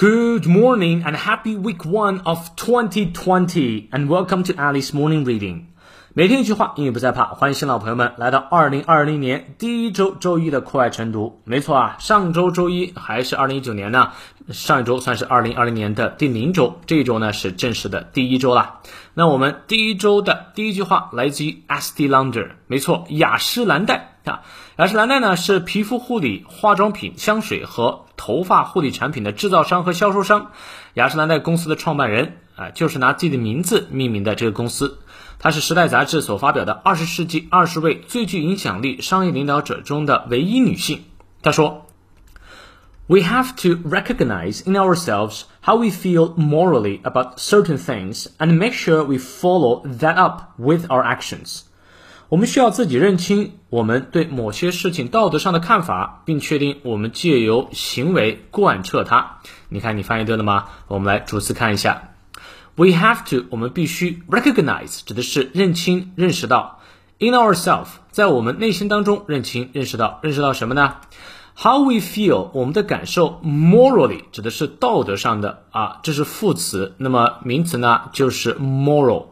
Good morning and happy week one of 2020 and welcome to Alice Morning Reading. 每天一句话，英语不再怕。欢迎新老朋友们来到二零二零年第一周周一的课外晨读。没错啊，上周周一还是二零一九年呢，上一周算是二零二零年的第零周，这一周呢是正式的第一周了。那我们第一周的第一句话来自于 Estee Lauder，没错，雅诗兰黛雅诗兰黛呢是皮肤护理、化妆品、香水和头发护理产品的制造商和销售商。雅诗兰黛公司的创办人啊，就是拿自己的名字命名的这个公司。她是《时代》杂志所发表的二十世纪二十位最具影响力商业领导者中的唯一女性。她说：“We have to recognize in ourselves how we feel morally about certain things and make sure we follow that up with our actions.” 我们需要自己认清我们对某些事情道德上的看法，并确定我们借由行为贯彻它。你看，你翻译对了吗？我们来逐次看一下。We have to，我们必须 recognize，指的是认清、认识到；in ourselves，在我们内心当中认清、认识到，认识到什么呢？How we feel，我们的感受；morally，指的是道德上的啊，这是副词。那么名词呢，就是 moral。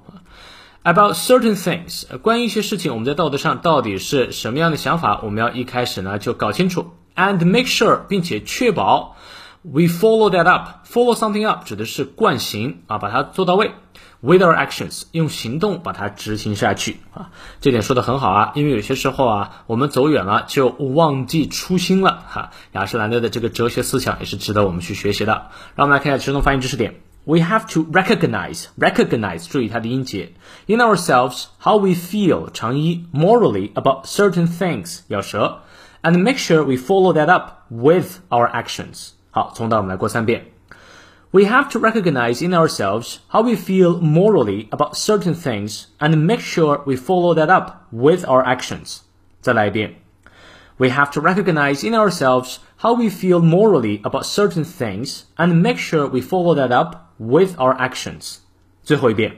About certain things，关于一些事情，我们在道德上到底是什么样的想法？我们要一开始呢就搞清楚，and make sure，并且确保。We follow that up. Follow something up 指的是惯行啊，把它做到位。With our actions，用行动把它执行下去啊。这点说的很好啊，因为有些时候啊，我们走远了就忘记初心了哈。雅诗兰黛的这个哲学思想也是值得我们去学习的。让我们来看一下其中发音知识点。We have to recognize, recognize，注意它的音节。In ourselves, how we feel，长一，morally about certain things，咬舌，and make sure we follow that up with our actions。好，从头我们来过三遍。We have to recognize in ourselves how we feel morally about certain things and make sure we follow that up with our actions. 再来一遍。We have to recognize in ourselves how we feel morally about certain things and make sure we follow that up with our actions. 最后一遍。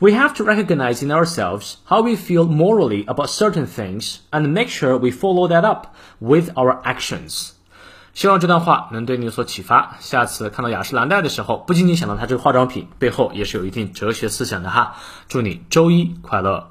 We have to recognize in ourselves how we feel morally about certain things and make sure we follow that up with our actions. 希望这段话能对你有所启发。下次看到雅诗兰黛的时候，不仅仅想到它这个化妆品背后也是有一定哲学思想的哈。祝你周一快乐！